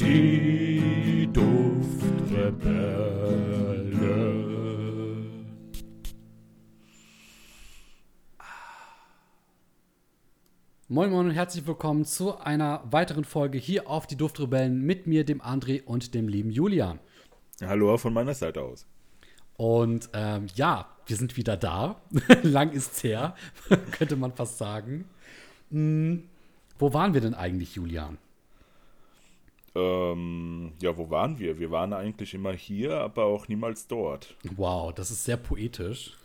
Die Duftrebelle. Moin Moin und herzlich willkommen zu einer weiteren Folge hier auf die Duftrebellen mit mir, dem André und dem lieben Julian. Hallo von meiner Seite aus. Und ähm, ja, wir sind wieder da. Lang ist's her, könnte man fast sagen. Hm, wo waren wir denn eigentlich, Julian? Ähm, ja, wo waren wir? Wir waren eigentlich immer hier, aber auch niemals dort. Wow, das ist sehr poetisch.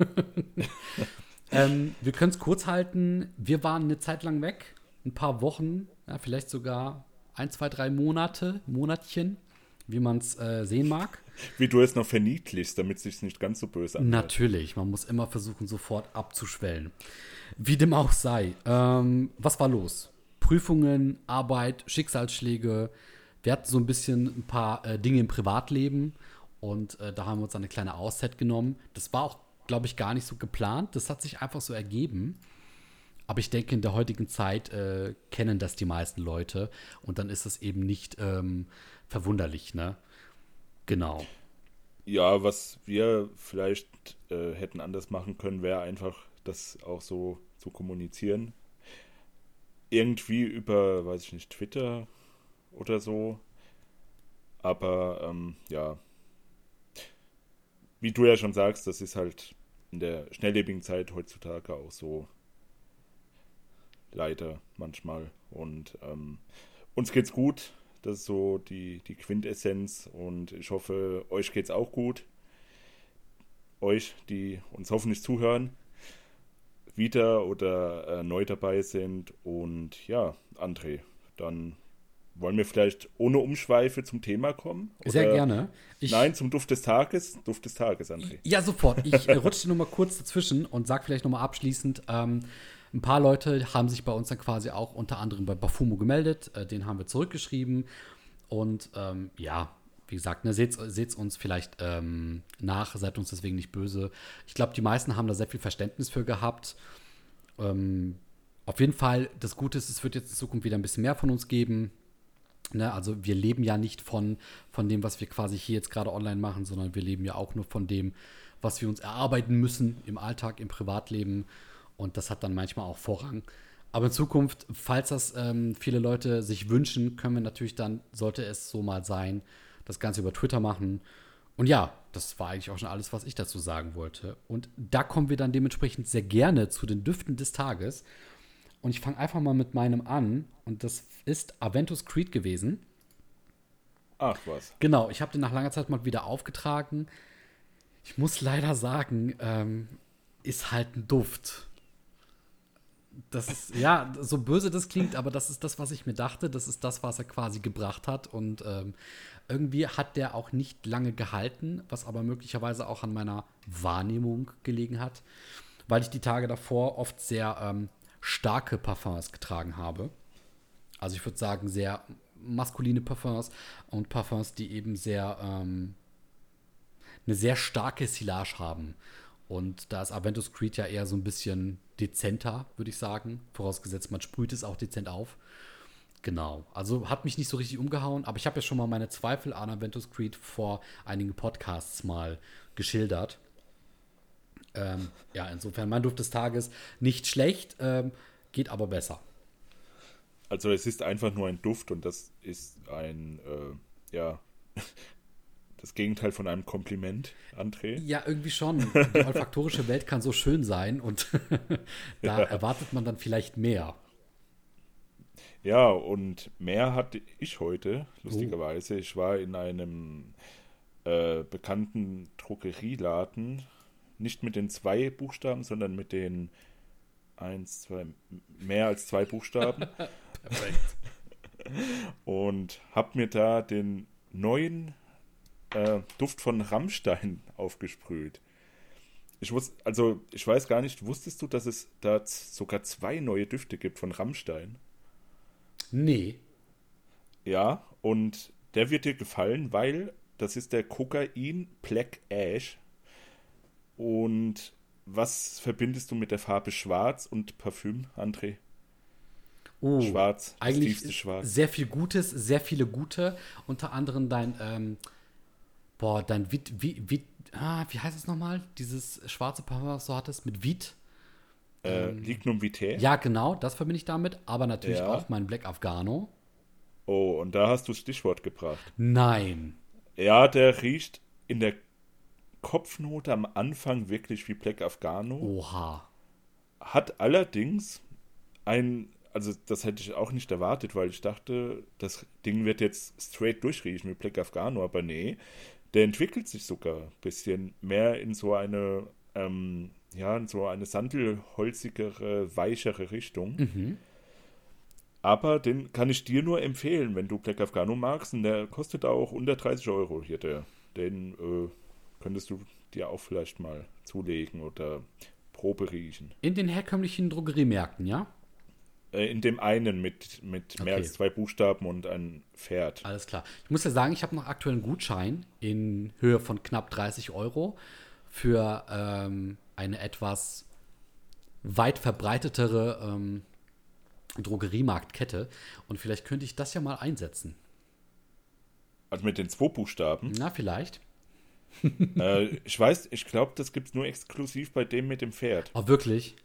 ähm, wir können es kurz halten. Wir waren eine Zeit lang weg. Ein paar Wochen, ja, vielleicht sogar ein, zwei, drei Monate, Monatchen, wie man es äh, sehen mag. Wie du es noch verniedlichst, damit es sich nicht ganz so böse anhört. Natürlich, man muss immer versuchen, sofort abzuschwellen. Wie dem auch sei. Ähm, was war los? Prüfungen, Arbeit, Schicksalsschläge. Wir hatten so ein bisschen ein paar äh, Dinge im Privatleben und äh, da haben wir uns eine kleine Auszeit genommen. Das war auch, glaube ich, gar nicht so geplant. Das hat sich einfach so ergeben. Aber ich denke, in der heutigen Zeit äh, kennen das die meisten Leute und dann ist es eben nicht ähm, verwunderlich, ne? Genau. Ja, was wir vielleicht äh, hätten anders machen können, wäre einfach das auch so zu kommunizieren. Irgendwie über, weiß ich nicht, Twitter oder so. Aber ähm, ja, wie du ja schon sagst, das ist halt in der schnelllebigen Zeit heutzutage auch so leider manchmal. Und ähm, uns geht's gut. Das ist so die, die Quintessenz. Und ich hoffe, euch geht's auch gut. Euch, die uns hoffentlich zuhören, wieder oder äh, neu dabei sind. Und ja, André, dann wollen wir vielleicht ohne Umschweife zum Thema kommen? Oder Sehr gerne. Ich, nein, zum Duft des Tages. Duft des Tages, André. Ja, sofort. Ich äh, rutsche nur mal kurz dazwischen und sage vielleicht noch mal abschließend, ähm, ein paar Leute haben sich bei uns dann quasi auch unter anderem bei Bafumo gemeldet. Äh, den haben wir zurückgeschrieben. Und ähm, ja, wie gesagt, ne, seht es uns vielleicht ähm, nach, seid uns deswegen nicht böse. Ich glaube, die meisten haben da sehr viel Verständnis für gehabt. Ähm, auf jeden Fall, das Gute ist, es wird jetzt in Zukunft wieder ein bisschen mehr von uns geben. Ne, also wir leben ja nicht von, von dem, was wir quasi hier jetzt gerade online machen, sondern wir leben ja auch nur von dem, was wir uns erarbeiten müssen im Alltag, im Privatleben. Und das hat dann manchmal auch Vorrang. Aber in Zukunft, falls das ähm, viele Leute sich wünschen, können wir natürlich dann, sollte es so mal sein, das Ganze über Twitter machen. Und ja, das war eigentlich auch schon alles, was ich dazu sagen wollte. Und da kommen wir dann dementsprechend sehr gerne zu den Düften des Tages. Und ich fange einfach mal mit meinem an. Und das ist Aventus Creed gewesen. Ach was. Genau, ich habe den nach langer Zeit mal wieder aufgetragen. Ich muss leider sagen, ähm, ist halt ein Duft. Das ist, ja, so böse das klingt, aber das ist das, was ich mir dachte. Das ist das, was er quasi gebracht hat. Und ähm, irgendwie hat der auch nicht lange gehalten, was aber möglicherweise auch an meiner Wahrnehmung gelegen hat, weil ich die Tage davor oft sehr ähm, starke Parfums getragen habe. Also ich würde sagen, sehr maskuline Parfums und Parfums, die eben sehr ähm, eine sehr starke Silage haben. Und da ist Aventus Creed ja eher so ein bisschen dezenter, würde ich sagen. Vorausgesetzt, man sprüht es auch dezent auf. Genau. Also hat mich nicht so richtig umgehauen, aber ich habe ja schon mal meine Zweifel an Aventus Creed vor einigen Podcasts mal geschildert. Ähm, ja, insofern mein Duft des Tages nicht schlecht, ähm, geht aber besser. Also es ist einfach nur ein Duft und das ist ein, äh, ja, das Gegenteil von einem Kompliment, André. Ja, irgendwie schon. Die olfaktorische Welt kann so schön sein und da ja. erwartet man dann vielleicht mehr. Ja, und mehr hatte ich heute, lustigerweise. Oh. Ich war in einem äh, bekannten Drogerieladen nicht mit den zwei Buchstaben, sondern mit den eins, zwei, mehr als zwei Buchstaben. Perfekt. Und hab mir da den neuen äh, Duft von Rammstein aufgesprüht. Ich wusste, also ich weiß gar nicht, wusstest du, dass es da sogar zwei neue Düfte gibt von Rammstein? Nee. Ja, und der wird dir gefallen, weil das ist der Kokain Black Ash und was verbindest du mit der Farbe Schwarz und Parfüm, André? Oh, Schwarz. das Eigentlich tiefste Schwarz. sehr viel Gutes, sehr viele gute. Unter anderem dein, ähm, boah, dein Vit, wie, Vit, ah, wie heißt es nochmal? Dieses schwarze Parfum, was du hattest, mit Vit. Äh, Lignum Vitae. Ja, genau, das verbinde ich damit. Aber natürlich Ja. auch mein Black Afghano. Oh, und da hast du das Stichwort gebracht. Nein. Ja, der riecht in der Kopfnote am Anfang wirklich wie Black Afghano. Oha. Hat allerdings ein, also das hätte ich auch nicht erwartet, weil ich dachte, das Ding wird jetzt straight durchriechen wie Black Afghano, aber nee, der entwickelt sich sogar ein bisschen mehr in so eine, ähm, ja, in so eine sandelholzigere, weichere Richtung. Mhm. Aber den kann ich dir nur empfehlen, wenn du Black Afghano magst. Und der kostet auch unter 30 Euro hier. Der, den äh, könntest du dir auch vielleicht mal zulegen oder Probe riechen. In den herkömmlichen Drogeriemärkten, ja? Äh, in dem einen mit, mit mehr Okay. als zwei Buchstaben und ein Pferd. Alles klar. Ich muss ja sagen, ich habe noch aktuell einen Gutschein in Höhe von knapp 30 Euro für ähm, eine etwas weit verbreitetere ähm, Drogeriemarktkette. Und vielleicht könnte ich das ja mal einsetzen. Also mit den zwei Buchstaben. Na, vielleicht. äh, ich weiß, ich glaube, das gibt es nur exklusiv bei dem mit dem Pferd. Oh, wirklich?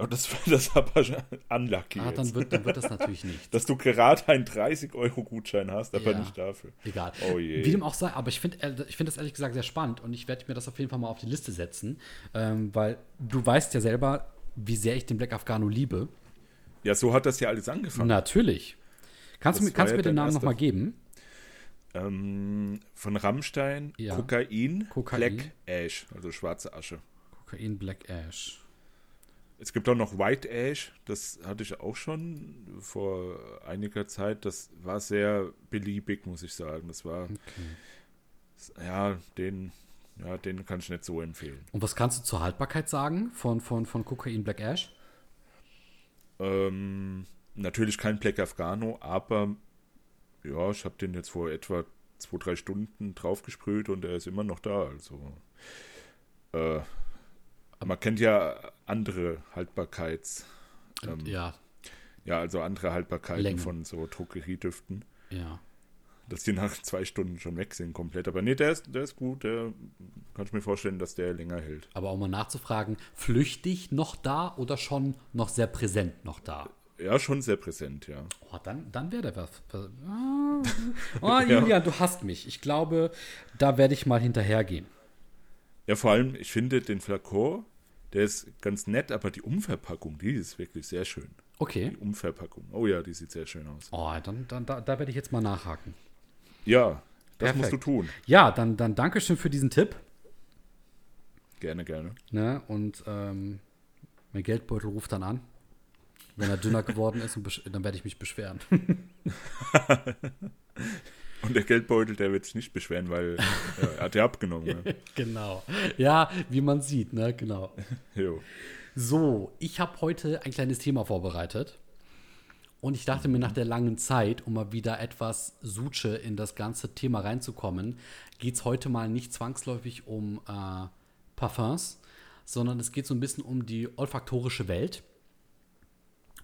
Oh, das das aber schon unlucky Ah, dann wird, dann wird das natürlich nicht. Dass du gerade einen 30-Euro-Gutschein hast, aber Ja. nicht dafür. Egal. Oh je. Wie dem auch sei, aber ich finde ich find das ehrlich gesagt sehr spannend und ich werde mir das auf jeden Fall mal auf die Liste setzen, ähm, weil du weißt ja selber, wie sehr ich den Black Afghano liebe. Ja, so hat das ja alles angefangen. Natürlich. Kannst du Das mir, kannst du mir den Namen nochmal geben? Ähm, von Rammstein, Ja. Kokain, Kokain. Black Ash, also schwarze Asche. Kokain Black Ash. Es gibt auch noch White Ash, das hatte ich auch schon vor einiger Zeit. Das war sehr beliebig, muss ich sagen. Das war, ja, den, ja, den kann ich nicht so empfehlen. Und was kannst du zur Haltbarkeit sagen von, von, von Kokain Black Ash? Ähm, natürlich kein Black Afghano, aber ja, ich habe den jetzt vor etwa zwei, drei Stunden draufgesprüht und er ist immer noch da. Also, äh, man kennt ja andere Haltbarkeits, ähm, ja, ja, also andere Haltbarkeiten Längen. von so Drogeriedüften, ja. dass die nach zwei Stunden schon weg sind komplett. Aber nee, der ist, der ist gut, der kann ich mir vorstellen, dass der länger hält. Aber um mal nachzufragen, flüchtig noch da oder schon noch sehr präsent noch da? Ja, schon sehr präsent, ja. Oh, dann, dann wäre der was. Ah, oh, Julian, du hast mich. Ich glaube, da werde ich mal hinterhergehen. Ja, vor allem, ich finde den Flakon, der ist ganz nett, aber die Umverpackung, die ist wirklich sehr schön. Okay. Die Umverpackung. Oh ja, die sieht sehr schön aus. Oh, dann, dann da, da werde ich jetzt mal nachhaken. Ja, das Perfekt. musst du tun. Ja, dann, dann danke schön für diesen Tipp. Gerne, gerne. Ne? Und ähm, mein Geldbeutel ruft dann an. Wenn er dünner geworden ist, dann werde ich mich beschweren. Und der Geldbeutel, der wird sich nicht beschweren, weil ja, er hat ja abgenommen. Ne? genau. Ja, wie man sieht, ne? Genau. Jo. So, ich habe heute ein kleines Thema vorbereitet. Und ich dachte mir nach der langen Zeit, um mal wieder etwas Suche in das ganze Thema reinzukommen, geht es heute mal nicht zwangsläufig um äh, Parfums, sondern es geht so ein bisschen um die olfaktorische Welt.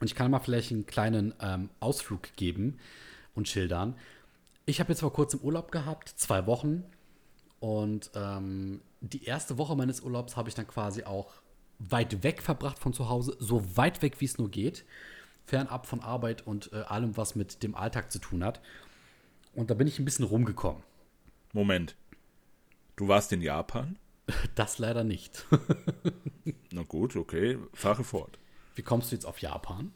Und ich kann mal vielleicht einen kleinen ähm, Ausflug geben und schildern. Ich habe jetzt vor kurzem Urlaub gehabt, zwei Wochen. Und ähm, die erste Woche meines Urlaubs habe ich dann quasi auch weit weg verbracht von zu Hause, so weit weg wie es nur geht, fernab von Arbeit und äh, allem, was mit dem Alltag zu tun hat. Und da bin ich ein bisschen rumgekommen. Moment. Du warst in Japan? Das leider nicht. Na gut, okay. Fahre fort. Wie kommst du jetzt auf Japan?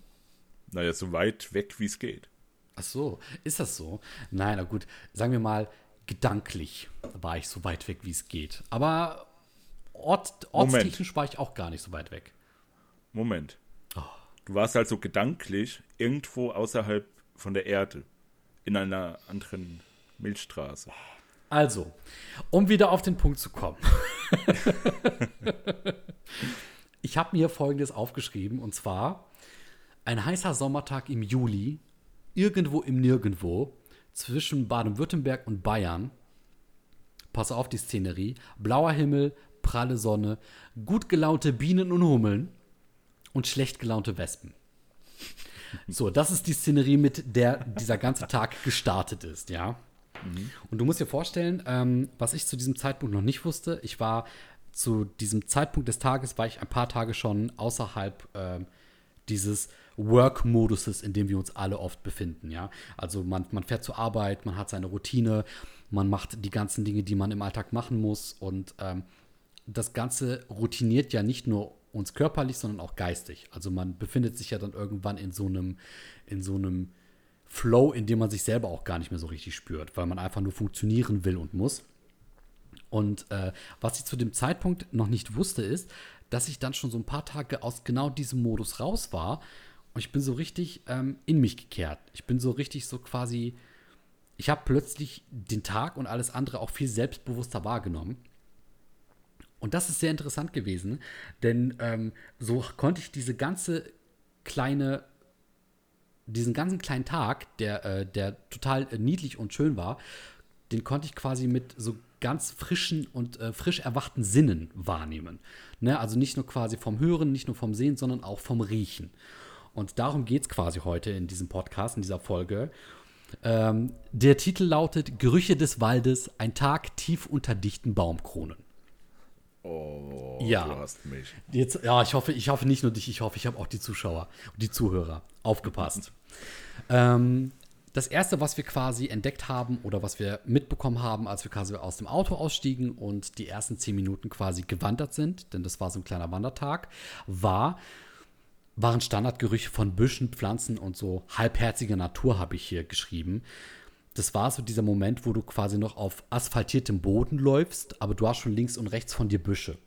Naja, so weit weg, wie es geht. Ach so, ist das so? Nein, na gut, sagen wir mal, gedanklich war ich so weit weg, wie es geht. Aber Ort, ortstechnisch war ich auch gar nicht so weit weg. Moment. Oh. Du warst also gedanklich irgendwo außerhalb von der Erde. In einer anderen Milchstraße. Also, um wieder auf den Punkt zu kommen. ich habe mir Folgendes aufgeschrieben, und zwar ein heißer Sommertag im Juli, irgendwo im Nirgendwo, zwischen Baden-Württemberg und Bayern. Pass auf die Szenerie. Blauer Himmel, pralle Sonne, gut gelaunte Bienen und Hummeln und schlecht gelaunte Wespen. So, das ist die Szenerie, mit der dieser ganze Tag gestartet ist, ja. Mhm. Und du musst dir vorstellen, ähm, was ich zu diesem Zeitpunkt noch nicht wusste, ich war zu diesem Zeitpunkt des Tages, war ich ein paar Tage schon außerhalb äh, dieses Work-Moduses, in dem wir uns alle oft befinden, ja. Also man, man fährt zur Arbeit, man hat seine Routine, man macht die ganzen Dinge, die man im Alltag machen muss und ähm, das Ganze routiniert ja nicht nur uns körperlich, sondern auch geistig. Also man befindet sich ja dann irgendwann in so einem, in so einem Flow, in dem man sich selber auch gar nicht mehr so richtig spürt, weil man einfach nur funktionieren will und muss. Und äh, was ich zu dem Zeitpunkt noch nicht wusste, ist, dass ich dann schon so ein paar Tage aus genau diesem Modus raus war. Und ich bin so richtig ähm, in mich gekehrt. Ich bin so richtig so quasi. Ich habe plötzlich den Tag und alles andere auch viel selbstbewusster wahrgenommen. Und das ist sehr interessant gewesen, denn ähm, so konnte ich diese ganze kleine, diesen ganzen kleinen Tag, der, äh, der total äh, niedlich und schön war, den konnte ich quasi mit so ganz frischen und äh, frisch erwachten Sinnen wahrnehmen. Ne? Also nicht nur quasi vom Hören, nicht nur vom Sehen, sondern auch vom Riechen. Und darum geht es quasi heute in diesem Podcast, in dieser Folge. Ähm, der Titel lautet Gerüche des Waldes, ein Tag tief unter dichten Baumkronen. Oh, ja. du hast mich. Jetzt, ja, ich hoffe, ich hoffe nicht nur dich, ich hoffe, ich habe auch die Zuschauer und die Zuhörer aufgepasst. ähm, das erste, was wir quasi entdeckt haben oder was wir mitbekommen haben, als wir quasi aus dem Auto ausstiegen und die ersten zehn Minuten quasi gewandert sind, denn das war so ein kleiner Wandertag, war, waren Standardgerüche von Büschen, Pflanzen und so halbherziger Natur, habe ich hier geschrieben das war so dieser Moment, wo du quasi noch auf asphaltiertem Boden läufst, aber du hast schon links und rechts von dir Büsche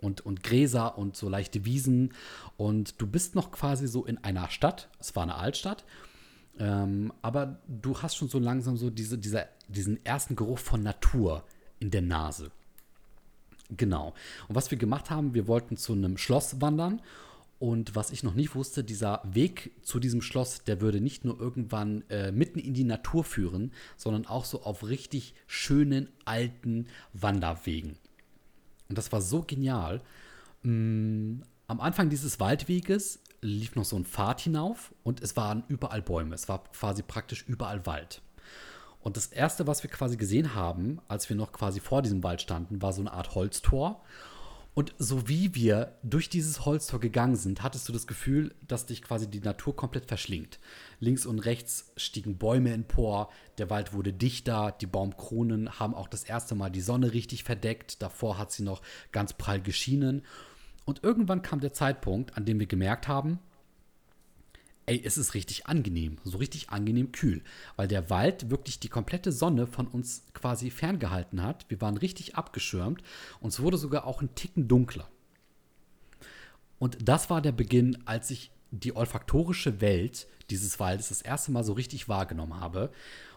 und, und Gräser und so leichte Wiesen. Und du bist noch quasi so in einer Stadt. Es war eine Altstadt. Ähm, aber du hast schon so langsam so diese, dieser, diesen ersten Geruch von Natur in der Nase. Genau. Und was wir gemacht haben, wir wollten zu einem Schloss wandern und was ich noch nicht wusste, dieser Weg zu diesem Schloss, der würde nicht nur irgendwann äh, mitten in die Natur führen, sondern auch so auf richtig schönen alten Wanderwegen. Und das war so genial. Mm, am Anfang dieses Waldweges lief noch so ein Pfad hinauf und es waren überall Bäume. Es war quasi praktisch überall Wald. Und das erste, was wir quasi gesehen haben, als wir noch quasi vor diesem Wald standen, war so eine Art Holztor. Und so wie wir durch dieses Holztor gegangen sind, hattest du das Gefühl, dass dich quasi die Natur komplett verschlingt. Links und rechts stiegen Bäume empor, der Wald wurde dichter, die Baumkronen haben auch das erste Mal die Sonne richtig verdeckt, davor hat sie noch ganz prall geschienen. Und irgendwann kam der Zeitpunkt, an dem wir gemerkt haben, ey, es ist richtig angenehm, so richtig angenehm kühl, weil der Wald wirklich die komplette Sonne von uns quasi ferngehalten hat. Wir waren richtig abgeschirmt und es wurde sogar auch ein Ticken dunkler. Und das war der Beginn, als ich die olfaktorische Welt dieses Waldes das erste Mal so richtig wahrgenommen habe.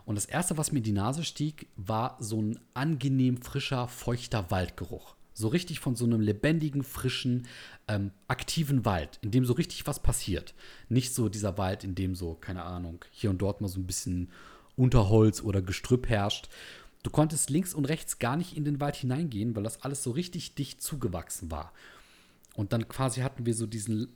Und das erste, was mir in die Nase stieg, war so ein angenehm frischer, feuchter Waldgeruch. So richtig von so einem lebendigen, frischen, ähm, aktiven Wald, in dem so richtig was passiert. Nicht so dieser Wald, in dem so, keine Ahnung, hier und dort mal so ein bisschen Unterholz oder Gestrüpp herrscht. Du konntest links und rechts gar nicht in den Wald hineingehen, weil das alles so richtig dicht zugewachsen war. Und dann quasi hatten wir so diesen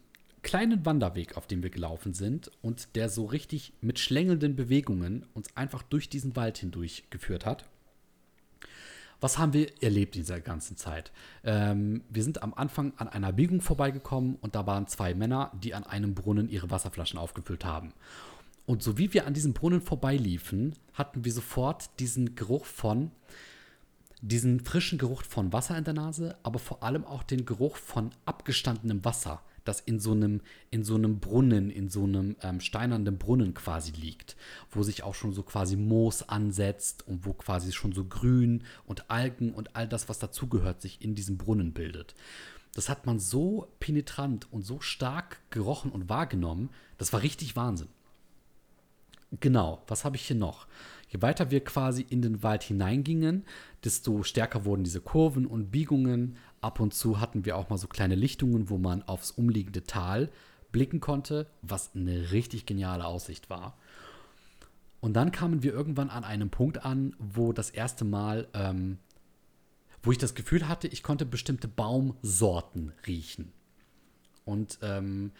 kleinen Wanderweg, auf dem wir gelaufen sind und der so richtig mit schlängelnden Bewegungen uns einfach durch diesen Wald hindurch geführt hat. Was haben wir erlebt in dieser ganzen Zeit? Ähm, wir sind am Anfang an einer Biegung vorbeigekommen und da waren zwei Männer, die an einem Brunnen ihre Wasserflaschen aufgefüllt haben. Und so wie wir an diesem Brunnen vorbeiliefen, hatten wir sofort diesen Geruch von, diesen frischen Geruch von Wasser in der Nase, aber vor allem auch den Geruch von abgestandenem Wasser das in so einem, in so einem Brunnen, in so einem ähm, steinernen Brunnen quasi liegt, wo sich auch schon so quasi Moos ansetzt und wo quasi schon so Grün und Algen und all das, was dazugehört, sich in diesem Brunnen bildet. Das hat man so penetrant und so stark gerochen und wahrgenommen, das war richtig Wahnsinn. Genau, was habe ich hier noch? Je weiter wir quasi in den Wald hineingingen, desto stärker wurden diese Kurven und Biegungen. Ab und zu hatten wir auch mal so kleine Lichtungen, wo man aufs umliegende Tal blicken konnte, was eine richtig geniale Aussicht war. Und dann kamen wir irgendwann an einem Punkt an, wo das erste Mal, ähm, wo ich das Gefühl hatte, ich konnte bestimmte Baumsorten riechen. Und ähm,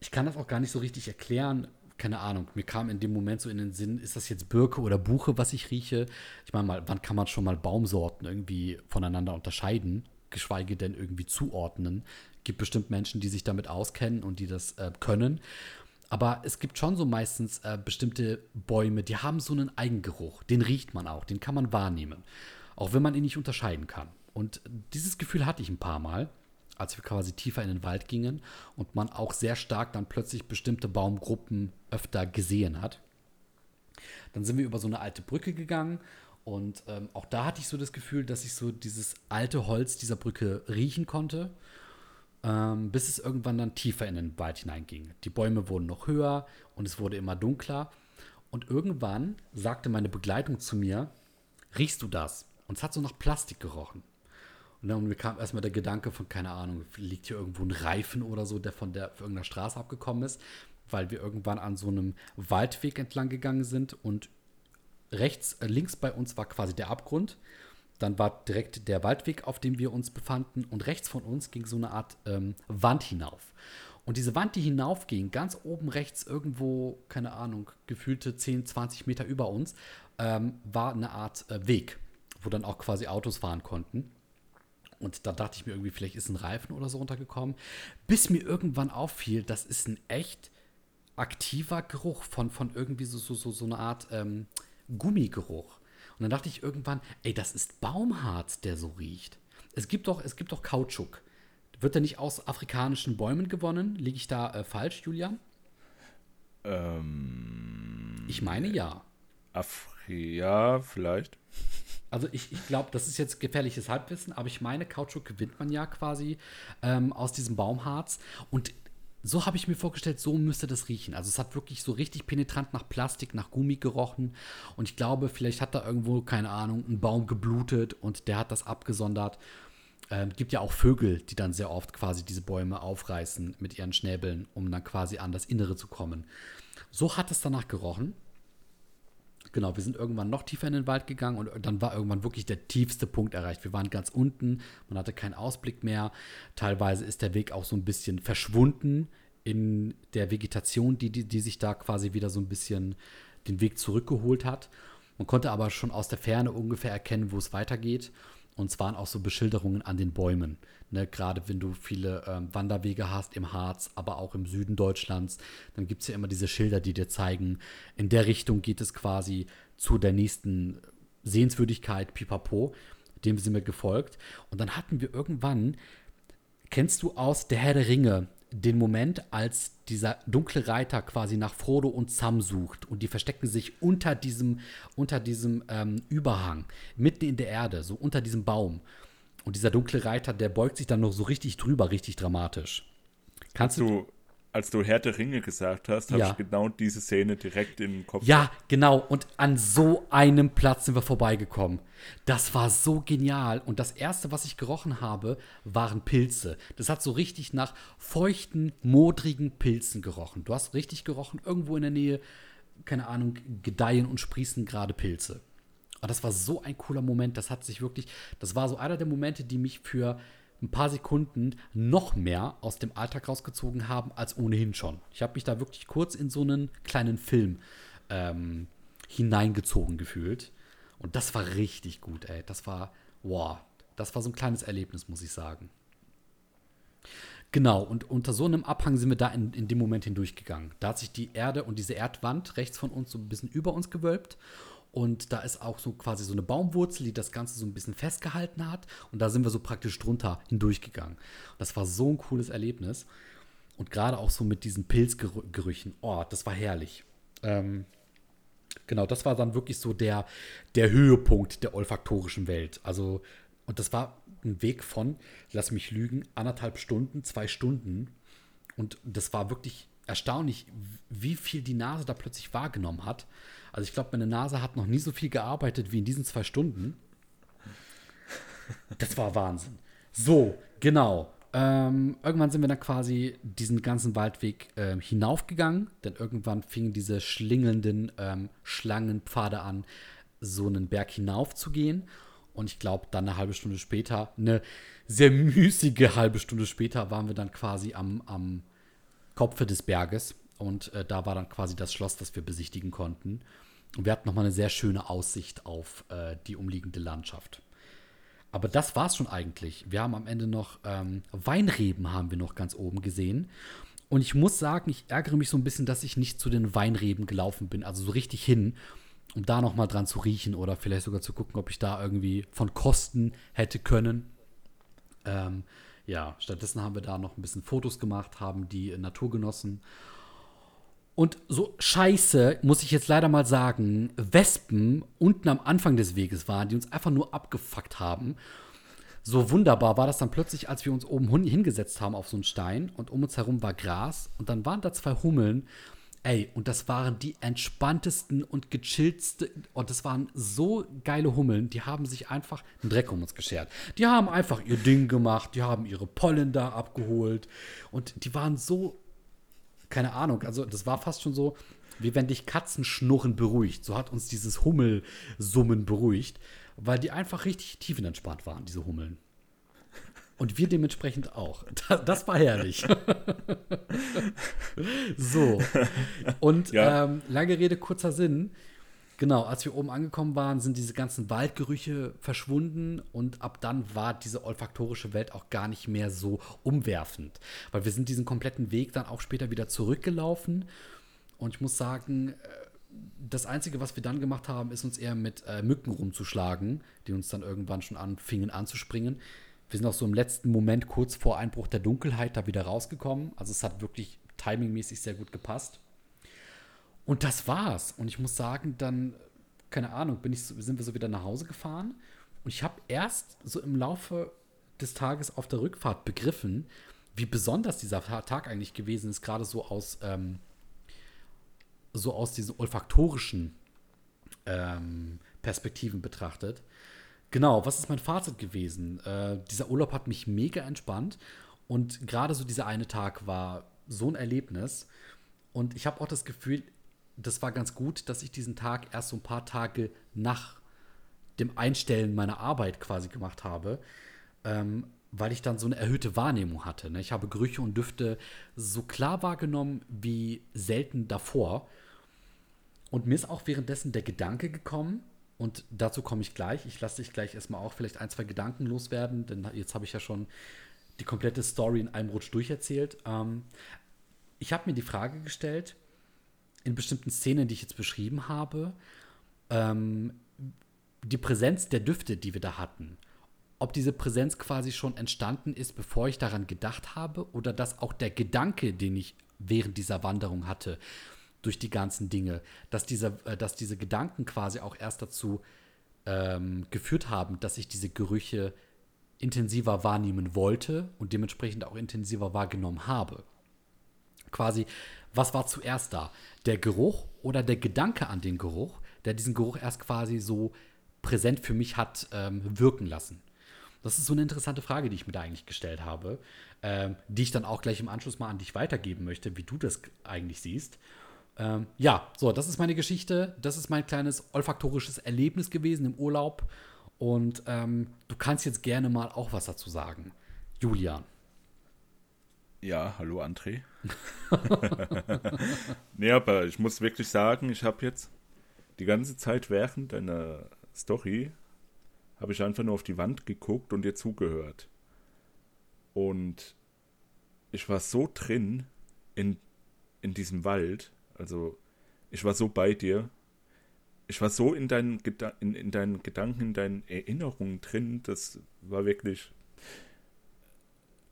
ich kann das auch gar nicht so richtig erklären. Keine Ahnung, mir kam in dem Moment so in den Sinn, ist das jetzt Birke oder Buche, was ich rieche? Ich meine mal, wann kann man schon mal Baumsorten irgendwie voneinander unterscheiden, geschweige denn irgendwie zuordnen? Gibt bestimmt Menschen, die sich damit auskennen und die das äh, können. Aber es gibt schon so meistens äh, bestimmte Bäume, die haben so einen Eigengeruch. Den riecht man auch, den kann man wahrnehmen. Auch wenn man ihn nicht unterscheiden kann. Und dieses Gefühl hatte ich ein paar Mal als wir quasi tiefer in den Wald gingen und man auch sehr stark dann plötzlich bestimmte Baumgruppen öfter gesehen hat. Dann sind wir über so eine alte Brücke gegangen und ähm, auch da hatte ich so das Gefühl, dass ich so dieses alte Holz dieser Brücke riechen konnte, ähm, bis es irgendwann dann tiefer in den Wald hineinging. Die Bäume wurden noch höher und es wurde immer dunkler. Und irgendwann sagte meine Begleitung zu mir, riechst du das? Und es hat so nach Plastik gerochen. Und dann mir kam erstmal der Gedanke von, keine Ahnung, liegt hier irgendwo ein Reifen oder so, der von der irgendeiner Straße abgekommen ist, weil wir irgendwann an so einem Waldweg entlang gegangen sind und rechts, äh, links bei uns war quasi der Abgrund. Dann war direkt der Waldweg, auf dem wir uns befanden, und rechts von uns ging so eine Art ähm, Wand hinauf. Und diese Wand, die hinaufging, ganz oben rechts irgendwo, keine Ahnung, gefühlte 10, 20 Meter über uns, ähm, war eine Art äh, Weg, wo dann auch quasi Autos fahren konnten. Und da dachte ich mir irgendwie, vielleicht ist ein Reifen oder so runtergekommen. Bis mir irgendwann auffiel, das ist ein echt aktiver Geruch von, von irgendwie so, so, so, so eine Art ähm, Gummigeruch. Und dann dachte ich irgendwann, ey, das ist Baumharz, der so riecht. Es gibt doch, es gibt doch Kautschuk. Wird der nicht aus afrikanischen Bäumen gewonnen? Liege ich da äh, falsch, Julian? Ähm, ich meine ja. Afri ja, vielleicht. Also ich, ich glaube, das ist jetzt gefährliches Halbwissen, aber ich meine, Kautschuk gewinnt man ja quasi ähm, aus diesem Baumharz. Und so habe ich mir vorgestellt, so müsste das riechen. Also es hat wirklich so richtig penetrant nach Plastik, nach Gummi gerochen. Und ich glaube, vielleicht hat da irgendwo, keine Ahnung, ein Baum geblutet und der hat das abgesondert. Ähm, gibt ja auch Vögel, die dann sehr oft quasi diese Bäume aufreißen mit ihren Schnäbeln, um dann quasi an das Innere zu kommen. So hat es danach gerochen. Genau, wir sind irgendwann noch tiefer in den Wald gegangen und dann war irgendwann wirklich der tiefste Punkt erreicht. Wir waren ganz unten, man hatte keinen Ausblick mehr. Teilweise ist der Weg auch so ein bisschen verschwunden in der Vegetation, die, die, die sich da quasi wieder so ein bisschen den Weg zurückgeholt hat. Man konnte aber schon aus der Ferne ungefähr erkennen, wo es weitergeht. Und waren auch so Beschilderungen an den Bäumen. Ne, Gerade wenn du viele ähm, Wanderwege hast im Harz, aber auch im Süden Deutschlands, dann gibt es ja immer diese Schilder, die dir zeigen, in der Richtung geht es quasi zu der nächsten Sehenswürdigkeit, pipapo. Dem sind wir gefolgt. Und dann hatten wir irgendwann, kennst du aus Der Herr der Ringe, den Moment, als dieser dunkle Reiter quasi nach Frodo und Sam sucht und die verstecken sich unter diesem, unter diesem ähm, Überhang, mitten in der Erde, so unter diesem Baum. Und dieser dunkle Reiter, der beugt sich dann noch so richtig drüber, richtig dramatisch. Kannst du, als du Herr der Ringe gesagt hast, habe ja. ich genau diese Szene direkt im Kopf. Ja, genau. Und an so einem Platz sind wir vorbeigekommen. Das war so genial. Und das erste, was ich gerochen habe, waren Pilze. Das hat so richtig nach feuchten, modrigen Pilzen gerochen. Du hast richtig gerochen, irgendwo in der Nähe, keine Ahnung, gedeihen und sprießen gerade Pilze. Und das war so ein cooler Moment. Das hat sich wirklich, das war so einer der Momente, die mich für ein paar Sekunden noch mehr aus dem Alltag rausgezogen haben als ohnehin schon. Ich habe mich da wirklich kurz in so einen kleinen Film ähm, hineingezogen gefühlt. Und das war richtig gut, ey. Das war, wow, das war so ein kleines Erlebnis, muss ich sagen. Genau, und unter so einem Abhang sind wir da in, in dem Moment hindurchgegangen. Da hat sich die Erde und diese Erdwand rechts von uns so ein bisschen über uns gewölbt. Und da ist auch so quasi so eine Baumwurzel, die das Ganze so ein bisschen festgehalten hat. Und da sind wir so praktisch drunter hindurchgegangen. Das war so ein cooles Erlebnis. Und gerade auch so mit diesen Pilzgerüchen. Oh, das war herrlich. Ähm, genau, das war dann wirklich so der, der Höhepunkt der olfaktorischen Welt. Also, und das war ein Weg von, lass mich lügen, anderthalb Stunden, zwei Stunden. Und das war wirklich erstaunlich, wie viel die Nase da plötzlich wahrgenommen hat. Also ich glaube, meine Nase hat noch nie so viel gearbeitet wie in diesen zwei Stunden. Das war Wahnsinn. So, genau. Ähm, irgendwann sind wir dann quasi diesen ganzen Waldweg ähm, hinaufgegangen, denn irgendwann fingen diese schlingelnden ähm, Schlangenpfade an, so einen Berg hinauf zu gehen. Und ich glaube, dann eine halbe Stunde später, eine sehr müßige halbe Stunde später, waren wir dann quasi am, am Kopfe des Berges. Und äh, da war dann quasi das Schloss, das wir besichtigen konnten. Und wir hatten nochmal eine sehr schöne Aussicht auf äh, die umliegende Landschaft. Aber das war's schon eigentlich. Wir haben am Ende noch ähm, Weinreben haben wir noch ganz oben gesehen. Und ich muss sagen, ich ärgere mich so ein bisschen, dass ich nicht zu den Weinreben gelaufen bin, also so richtig hin, um da noch mal dran zu riechen oder vielleicht sogar zu gucken, ob ich da irgendwie von Kosten hätte können. Ähm, ja, stattdessen haben wir da noch ein bisschen Fotos gemacht, haben die Natur genossen. Und so scheiße, muss ich jetzt leider mal sagen, Wespen unten am Anfang des Weges waren, die uns einfach nur abgefuckt haben so wunderbar war das dann plötzlich, als wir uns oben hingesetzt haben auf so einen Stein und um uns herum war Gras und dann waren da zwei Hummeln. Ey, und das waren die entspanntesten und gechilltsten, und das waren so geile Hummeln, die haben sich einfach einen Dreck um uns geschert. Die haben einfach ihr Ding gemacht, die haben ihre Pollen da abgeholt und die waren so, keine Ahnung, also das war fast schon so, wie wenn dich Katzenschnurren beruhigt. So hat uns dieses Hummelsummen beruhigt weil die einfach richtig tiefenentspannt waren, diese Hummeln. Und wir dementsprechend auch. Das, das war herrlich. so. Und ja. ähm, lange Rede, kurzer Sinn. Genau, als wir oben angekommen waren, sind diese ganzen Waldgerüche verschwunden und ab dann war diese olfaktorische Welt auch gar nicht mehr so umwerfend. Weil wir sind diesen kompletten Weg dann auch später wieder zurückgelaufen. Und ich muss sagen, äh, das Einzige, was wir dann gemacht haben, ist uns eher mit äh, Mücken rumzuschlagen, die uns dann irgendwann schon anfingen anzuspringen. Wir sind auch so im letzten Moment kurz vor Einbruch der Dunkelheit da wieder rausgekommen. Also es hat wirklich timingmäßig sehr gut gepasst. Und das war's. Und ich muss sagen, dann, keine Ahnung, bin ich, sind wir so wieder nach Hause gefahren. Und ich habe erst so im Laufe des Tages auf der Rückfahrt begriffen, wie besonders dieser Tag eigentlich gewesen ist, gerade so aus ähm, so aus diesen olfaktorischen ähm, Perspektiven betrachtet. Genau, was ist mein Fazit gewesen? Äh, dieser Urlaub hat mich mega entspannt und gerade so dieser eine Tag war so ein Erlebnis. Und ich habe auch das Gefühl, das war ganz gut, dass ich diesen Tag erst so ein paar Tage nach dem Einstellen meiner Arbeit quasi gemacht habe. Ähm, weil ich dann so eine erhöhte Wahrnehmung hatte. Ne? Ich habe Gerüche und Düfte so klar wahrgenommen wie selten davor. Und mir ist auch währenddessen der Gedanke gekommen, und dazu komme ich gleich. Ich lasse dich gleich erstmal auch vielleicht ein, zwei Gedanken loswerden, denn jetzt habe ich ja schon die komplette Story in einem Rutsch durcherzählt. Ähm, ich habe mir die Frage gestellt, in bestimmten Szenen, die ich jetzt beschrieben habe, ähm, die Präsenz der Düfte, die wir da hatten, ob diese Präsenz quasi schon entstanden ist, bevor ich daran gedacht habe, oder dass auch der Gedanke, den ich während dieser Wanderung hatte, durch die ganzen Dinge, dass diese, äh, dass diese Gedanken quasi auch erst dazu ähm, geführt haben, dass ich diese Gerüche intensiver wahrnehmen wollte und dementsprechend auch intensiver wahrgenommen habe. Quasi, was war zuerst da? Der Geruch oder der Gedanke an den Geruch, der diesen Geruch erst quasi so präsent für mich hat ähm, wirken lassen? Das ist so eine interessante Frage, die ich mir da eigentlich gestellt habe, ähm, die ich dann auch gleich im Anschluss mal an dich weitergeben möchte, wie du das eigentlich siehst. Ähm, ja, so, das ist meine Geschichte. Das ist mein kleines olfaktorisches Erlebnis gewesen im Urlaub. Und ähm, du kannst jetzt gerne mal auch was dazu sagen. Julian. Ja, hallo André. nee, aber ich muss wirklich sagen, ich habe jetzt die ganze Zeit während deiner Story habe ich einfach nur auf die Wand geguckt und dir zugehört. Und ich war so drin in, in diesem Wald. Also, ich war so bei dir. Ich war so in deinen, in, in deinen Gedanken, in deinen Erinnerungen drin. Das war wirklich.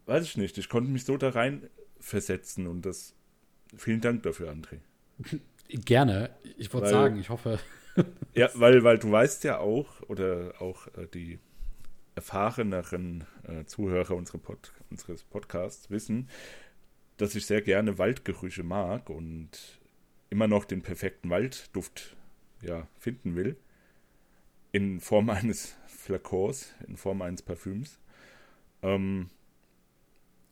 Weiß ich nicht. Ich konnte mich so da rein versetzen und das. Vielen Dank dafür, André. Gerne. Ich wollte sagen, ich hoffe, ja, weil, weil du weißt ja auch, oder auch äh, die erfahreneren äh, Zuhörer unsere Pod unseres Podcasts wissen, dass ich sehr gerne Waldgerüche mag und immer noch den perfekten Waldduft ja, finden will. In Form eines Flakons, in Form eines Parfüms. Ähm,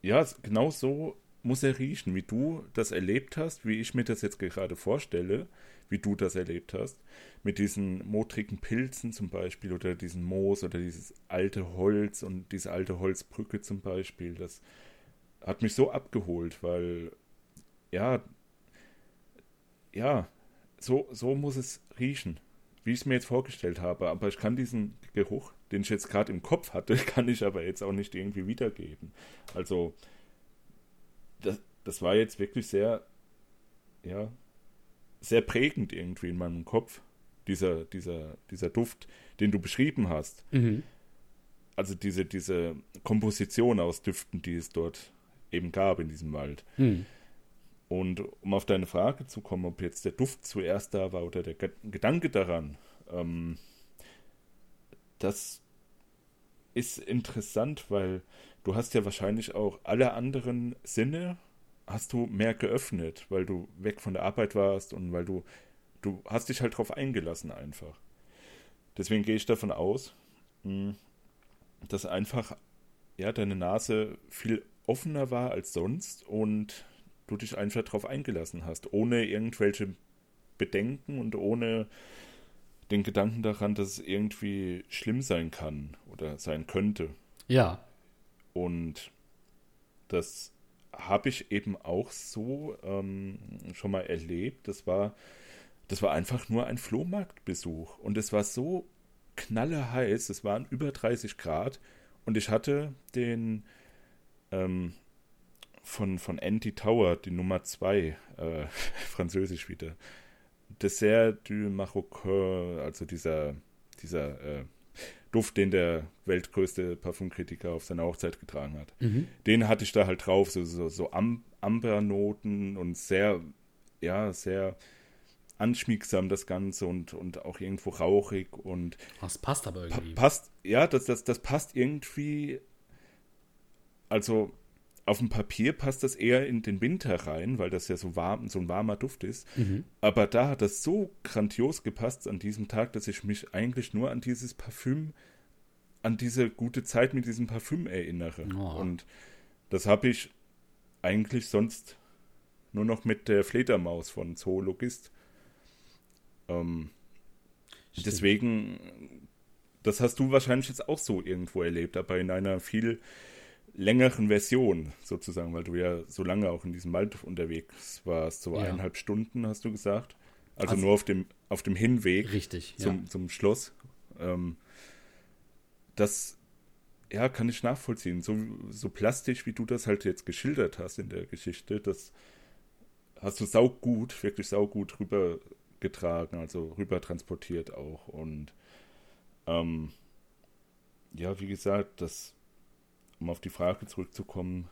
ja, genau so muss er riechen, wie du das erlebt hast, wie ich mir das jetzt gerade vorstelle, wie du das erlebt hast. Mit diesen modrigen Pilzen zum Beispiel oder diesen Moos oder dieses alte Holz und diese alte Holzbrücke zum Beispiel. Das hat mich so abgeholt, weil ja, ja, so, so muss es riechen, wie ich es mir jetzt vorgestellt habe. Aber ich kann diesen Geruch, den ich jetzt gerade im Kopf hatte, kann ich aber jetzt auch nicht irgendwie wiedergeben. Also, das, das war jetzt wirklich sehr, ja, sehr prägend irgendwie in meinem Kopf, dieser, dieser, dieser Duft, den du beschrieben hast. Mhm. Also diese, diese Komposition aus Düften, die es dort eben gab in diesem Wald. Mhm. Und um auf deine Frage zu kommen, ob jetzt der Duft zuerst da war oder der Gedanke daran, ähm, das ist interessant, weil du hast ja wahrscheinlich auch alle anderen Sinne hast du mehr geöffnet, weil du weg von der Arbeit warst und weil du, du hast dich halt drauf eingelassen einfach. Deswegen gehe ich davon aus, hm, dass einfach, ja, deine Nase viel offener war als sonst und du dich einfach drauf eingelassen hast, ohne irgendwelche Bedenken und ohne den Gedanken daran, dass es irgendwie schlimm sein kann oder sein könnte. Ja. Und das habe ich eben auch so ähm, schon mal erlebt. Das war, das war einfach nur ein Flohmarktbesuch. Und es war so knalleheiß, es waren über 30 Grad. Und ich hatte den ähm, von, von Andy Tower, die Nummer 2, äh, französisch wieder. Dessert du Marocain, also dieser, dieser äh, Duft, den der weltgrößte Parfumkritiker auf seiner Hochzeit getragen hat. Mhm. Den hatte ich da halt drauf, so, so, so Ambernoten und sehr, ja, sehr anschmiegsam das Ganze und, und auch irgendwo rauchig und. Das passt aber irgendwie. Pa passt, ja, das, das, das passt irgendwie. Also auf dem Papier passt das eher in den Winter rein, weil das ja so warm, so ein warmer Duft ist. Mhm. Aber da hat das so grandios gepasst an diesem Tag, dass ich mich eigentlich nur an dieses Parfüm, an diese gute Zeit mit diesem Parfüm erinnere. Oh. Und das habe ich eigentlich sonst nur noch mit der Fledermaus von Zoologist. Ähm, deswegen, das hast du wahrscheinlich jetzt auch so irgendwo erlebt, aber in einer viel längeren Version sozusagen, weil du ja so lange auch in diesem Wald unterwegs warst, so ja. eineinhalb Stunden hast du gesagt. Also, also, nur auf dem, auf dem Hinweg richtig, zum, ja. zum Schloss. Ähm, das ja, kann ich nachvollziehen. So, so plastisch, wie du das halt jetzt geschildert hast in der Geschichte, das hast du saugut, wirklich saugut rübergetragen, also rüber transportiert auch. Und ähm, ja, wie gesagt, das um auf die Frage zurückzukommen,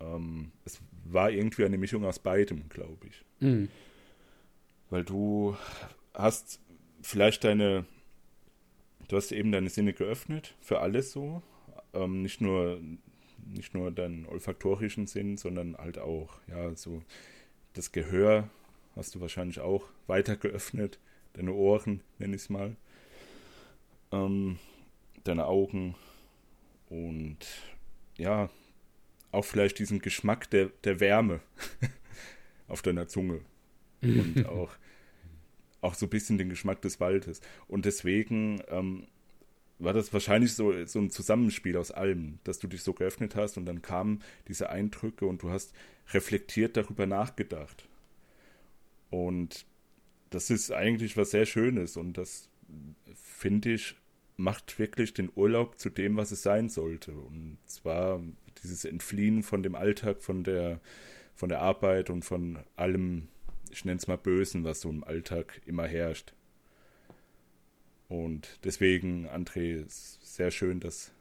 ähm, es war irgendwie eine Mischung aus beidem, glaube ich. Mhm. Weil du hast vielleicht deine, du hast eben deine Sinne geöffnet für alles so. Ähm, nicht nur nicht nur deinen olfaktorischen Sinn, sondern halt auch, ja, so das Gehör hast du wahrscheinlich auch weiter geöffnet, deine Ohren, nenn ich es mal, ähm, deine Augen, und ja, auch vielleicht diesen Geschmack der, der Wärme auf deiner Zunge. Und auch, auch so ein bisschen den Geschmack des Waldes. Und deswegen ähm, war das wahrscheinlich so, so ein Zusammenspiel aus allem, dass du dich so geöffnet hast und dann kamen diese Eindrücke und du hast reflektiert darüber nachgedacht. Und das ist eigentlich was sehr Schönes und das finde ich macht wirklich den Urlaub zu dem, was es sein sollte. Und zwar dieses Entfliehen von dem Alltag, von der, von der Arbeit und von allem, ich nenne es mal Bösen, was so im Alltag immer herrscht. Und deswegen, André, ist sehr schön, dass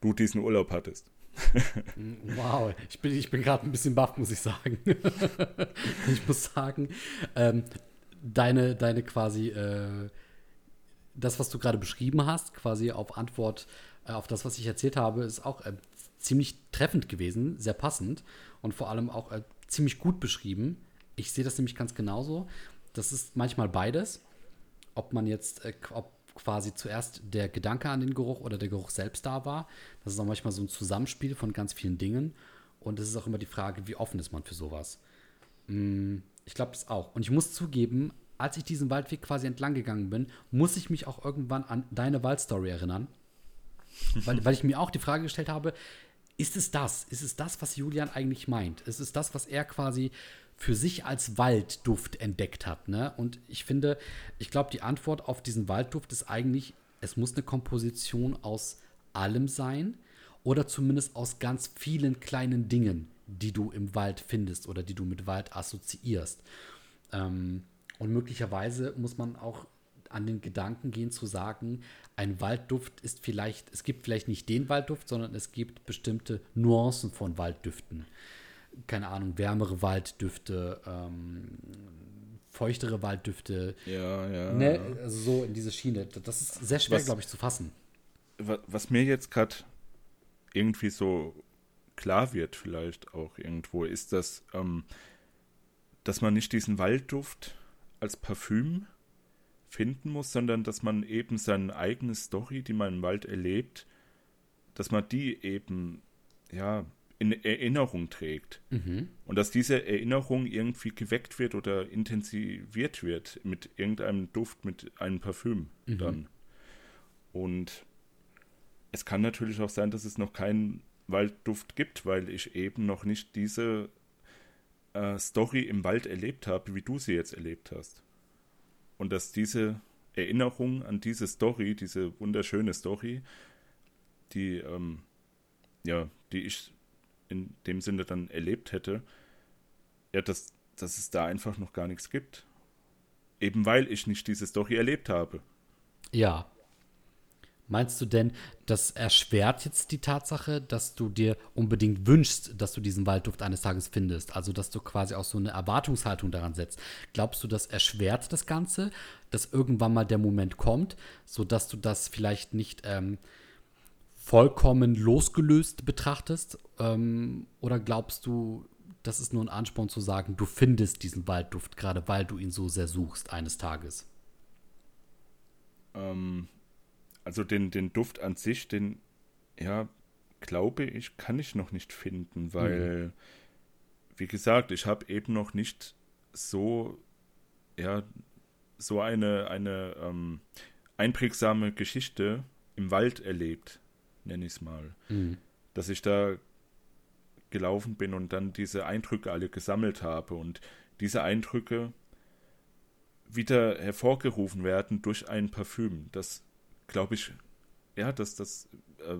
du diesen Urlaub hattest. wow, ich bin, ich bin gerade ein bisschen baff, muss ich sagen. ich muss sagen, ähm, deine, deine quasi äh, das, was du gerade beschrieben hast, quasi auf Antwort äh, auf das, was ich erzählt habe, ist auch äh, ziemlich treffend gewesen, sehr passend und vor allem auch äh, ziemlich gut beschrieben. Ich sehe das nämlich ganz genauso. Das ist manchmal beides. Ob man jetzt, äh, ob quasi zuerst der Gedanke an den Geruch oder der Geruch selbst da war. Das ist auch manchmal so ein Zusammenspiel von ganz vielen Dingen. Und es ist auch immer die Frage, wie offen ist man für sowas. Mm, ich glaube das auch. Und ich muss zugeben, als ich diesen Waldweg quasi entlang gegangen bin, muss ich mich auch irgendwann an deine Waldstory erinnern. weil, weil ich mir auch die Frage gestellt habe, ist es das? Ist es das, was Julian eigentlich meint? Ist es das, was er quasi für sich als Waldduft entdeckt hat. Ne? Und ich finde, ich glaube, die Antwort auf diesen Waldduft ist eigentlich, es muss eine Komposition aus allem sein oder zumindest aus ganz vielen kleinen Dingen, die du im Wald findest oder die du mit Wald assoziierst. Ähm, und möglicherweise muss man auch an den Gedanken gehen zu sagen, ein Waldduft ist vielleicht, es gibt vielleicht nicht den Waldduft, sondern es gibt bestimmte Nuancen von Walddüften. Keine Ahnung, wärmere Walddüfte, ähm, feuchtere Walddüfte. Ja, ja. Ne, also so in diese Schiene. Das ist sehr schwer, glaube ich, zu fassen. Was mir jetzt gerade irgendwie so klar wird, vielleicht auch irgendwo, ist, dass, ähm, dass man nicht diesen Waldduft als Parfüm finden muss, sondern dass man eben seine eigene Story, die man im Wald erlebt, dass man die eben ja in Erinnerung trägt. Mhm. Und dass diese Erinnerung irgendwie geweckt wird oder intensiviert wird mit irgendeinem Duft, mit einem Parfüm mhm. dann. Und es kann natürlich auch sein, dass es noch keinen Waldduft gibt, weil ich eben noch nicht diese äh, Story im Wald erlebt habe, wie du sie jetzt erlebt hast. Und dass diese Erinnerung an diese Story, diese wunderschöne Story, die, ähm, ja, die ich in dem Sinne dann erlebt hätte, ja, dass, dass es da einfach noch gar nichts gibt. Eben weil ich nicht diese Story erlebt habe. Ja, Meinst du denn, das erschwert jetzt die Tatsache, dass du dir unbedingt wünschst, dass du diesen Waldduft eines Tages findest? Also, dass du quasi auch so eine Erwartungshaltung daran setzt. Glaubst du, das erschwert das Ganze, dass irgendwann mal der Moment kommt, sodass du das vielleicht nicht ähm, vollkommen losgelöst betrachtest? Ähm, oder glaubst du, das ist nur ein Ansporn zu sagen, du findest diesen Waldduft, gerade weil du ihn so sehr suchst eines Tages? Ähm also den, den Duft an sich, den, ja, glaube ich, kann ich noch nicht finden, weil, mhm. wie gesagt, ich habe eben noch nicht so, ja, so eine, eine ähm, einprägsame Geschichte im Wald erlebt, nenne ich es mal. Mhm. Dass ich da gelaufen bin und dann diese Eindrücke alle gesammelt habe und diese Eindrücke wieder hervorgerufen werden durch ein Parfüm. Das glaube ich, ja, das, das äh,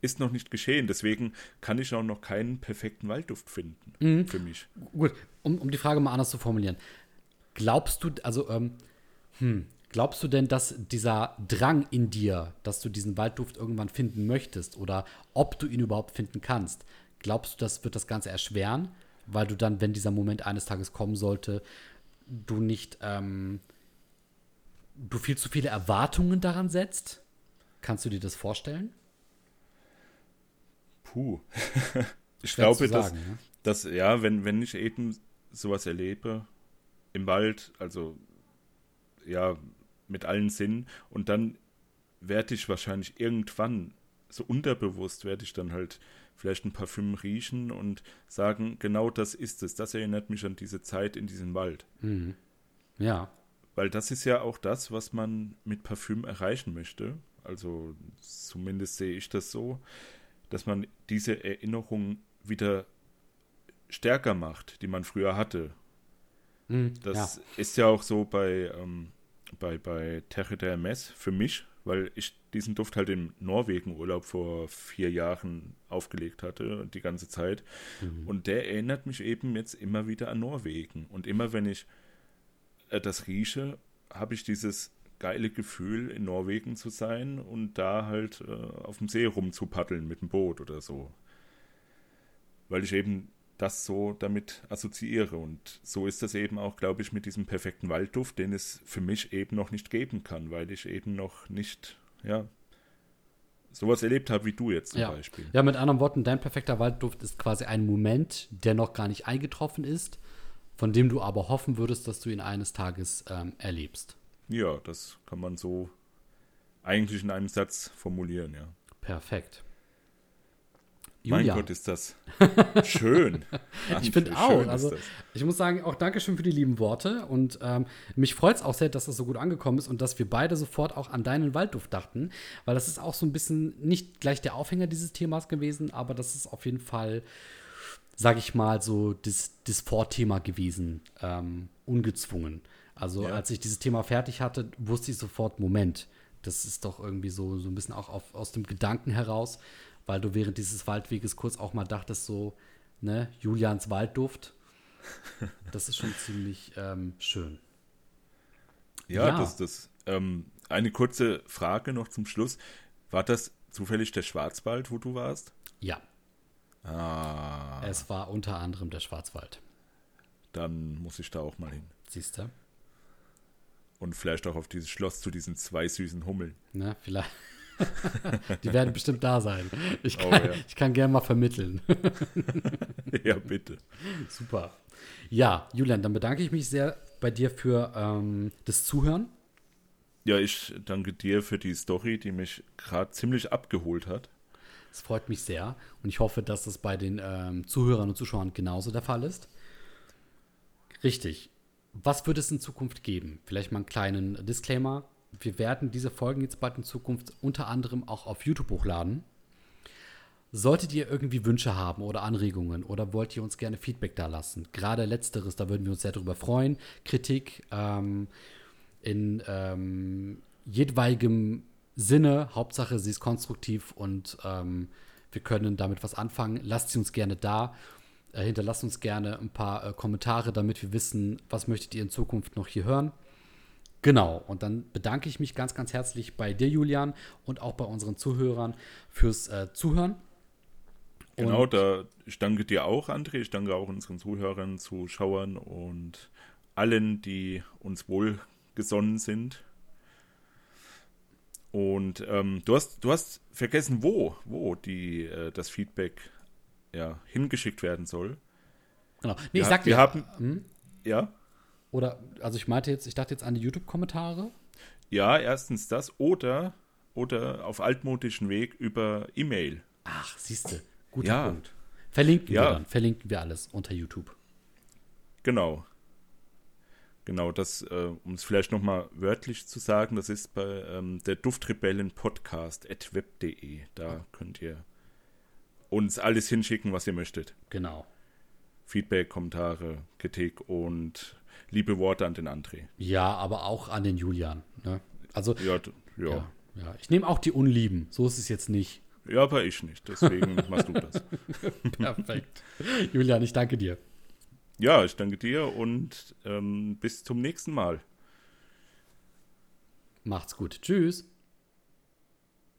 ist noch nicht geschehen. Deswegen kann ich auch noch keinen perfekten Waldduft finden mhm. für mich. Gut, um, um die Frage mal anders zu formulieren. Glaubst du, also, ähm, hm, glaubst du denn, dass dieser Drang in dir, dass du diesen Waldduft irgendwann finden möchtest oder ob du ihn überhaupt finden kannst, glaubst du, das wird das Ganze erschweren, weil du dann, wenn dieser Moment eines Tages kommen sollte, du nicht ähm, du viel zu viele Erwartungen daran setzt? Kannst du dir das vorstellen? Puh. ich glaube, sagen, dass, ne? dass, ja, wenn, wenn ich eben sowas erlebe im Wald, also ja, mit allen Sinnen, und dann werde ich wahrscheinlich irgendwann, so unterbewusst, werde ich dann halt vielleicht ein Parfüm riechen und sagen, genau das ist es. Das erinnert mich an diese Zeit in diesem Wald. Mhm. Ja. Weil das ist ja auch das, was man mit Parfüm erreichen möchte. Also zumindest sehe ich das so, dass man diese Erinnerung wieder stärker macht, die man früher hatte. Mhm, das ja. ist ja auch so bei, ähm, bei, bei Terre de Hermes für mich, weil ich diesen Duft halt im Norwegen-Urlaub vor vier Jahren aufgelegt hatte, die ganze Zeit. Mhm. Und der erinnert mich eben jetzt immer wieder an Norwegen. Und immer wenn ich das rieche, habe ich dieses geile Gefühl, in Norwegen zu sein und da halt äh, auf dem See rumzupaddeln mit dem Boot oder so. Weil ich eben das so damit assoziiere. Und so ist das eben auch, glaube ich, mit diesem perfekten Waldduft, den es für mich eben noch nicht geben kann, weil ich eben noch nicht, ja, sowas erlebt habe wie du jetzt zum ja. Beispiel. Ja, mit anderen Worten, dein perfekter Waldduft ist quasi ein Moment, der noch gar nicht eingetroffen ist von dem du aber hoffen würdest, dass du ihn eines Tages ähm, erlebst. Ja, das kann man so eigentlich in einem Satz formulieren, ja. Perfekt. Julia. Mein Gott, ist das schön. ich finde auch. Also, ich muss sagen, auch Dankeschön für die lieben Worte. Und ähm, mich freut es auch sehr, dass das so gut angekommen ist und dass wir beide sofort auch an deinen Waldduft dachten. Weil das ist auch so ein bisschen nicht gleich der Aufhänger dieses Themas gewesen, aber das ist auf jeden Fall sag ich mal, so das, das Vorthema gewesen, ähm, ungezwungen. Also Ja. als ich dieses Thema fertig hatte, wusste ich sofort, Moment, das ist doch irgendwie so, so ein bisschen auch auf, aus dem Gedanken heraus, weil du während dieses Waldweges kurz auch mal dachtest, so, ne, Julians Waldduft. Das ist schon ziemlich ähm, schön. Ja, Ja. das, das. Ähm, eine kurze Frage noch zum Schluss. War das zufällig der Schwarzwald, wo du warst? Ja, Ah, es war unter anderem der Schwarzwald. dann muss ich da auch mal hin. Siehst du? Und vielleicht auch auf dieses Schloss zu diesen zwei süßen Hummeln. Ne, vielleicht. Die werden bestimmt da sein. Ich Oh, kann, ja. ich kann gerne mal vermitteln. ja, bitte. Super. Ja, Julian, dann bedanke ich mich sehr bei dir für ähm, das Zuhören. Ja, ich danke dir für die Story, die mich gerade ziemlich abgeholt hat. Es freut mich sehr und ich hoffe, dass das bei den ähm, Zuhörern und Zuschauern genauso der Fall ist. Richtig. Was wird es in Zukunft geben? Vielleicht mal einen kleinen Disclaimer. Wir werden diese Folgen jetzt bald in Zukunft unter anderem auch auf YouTube hochladen. Solltet ihr irgendwie Wünsche haben oder Anregungen oder wollt ihr uns gerne Feedback da lassen? Gerade letzteres, da würden wir uns sehr darüber freuen. Kritik ähm, in ähm, jedweigem Sinne. Hauptsache, sie ist konstruktiv und ähm, wir können damit was anfangen. Lasst sie uns gerne da. Äh, hinterlasst uns gerne ein paar äh, Kommentare, damit wir wissen, was möchtet ihr in Zukunft noch hier hören. Genau, und dann bedanke ich mich ganz, ganz herzlich bei dir, Julian, und auch bei unseren Zuhörern fürs äh, Zuhören. Genau, Und- da ich danke dir auch, André. Ich danke auch unseren Zuhörern, Zuschauern und allen, die uns wohlgesonnen sind. Und ähm, du, hast, du hast vergessen, wo, wo die, äh, das Feedback ja, hingeschickt werden soll. Genau. Nee, ich Ja, sag wir dir, haben- hm? Ja, oder, also ich meinte jetzt, ich dachte jetzt an die YouTube-Kommentare. ja, erstens das oder, oder auf altmodischen Weg über E-Mail. Ach, siehste, guter Ja. Punkt. Verlinken Ja. wir dann, verlinken wir alles unter YouTube. Genau. Genau, das, äh, um es vielleicht nochmal wörtlich zu sagen, das ist bei ähm, der Duftrebellen Podcast at web.de. Da könnt ihr uns alles hinschicken, was ihr möchtet. Genau. Feedback, Kommentare, Kritik und liebe Worte an den André. Ja, aber auch an den Julian. Ne? Also, Ja, ja. ja. ja. ja, Ich nehme auch die Unlieben. So ist es jetzt nicht. aber ich nicht. Deswegen machst du das. Perfekt. Julian, ich danke dir. Ja, ich danke dir und ähm, bis zum nächsten Mal. Macht's gut. Tschüss.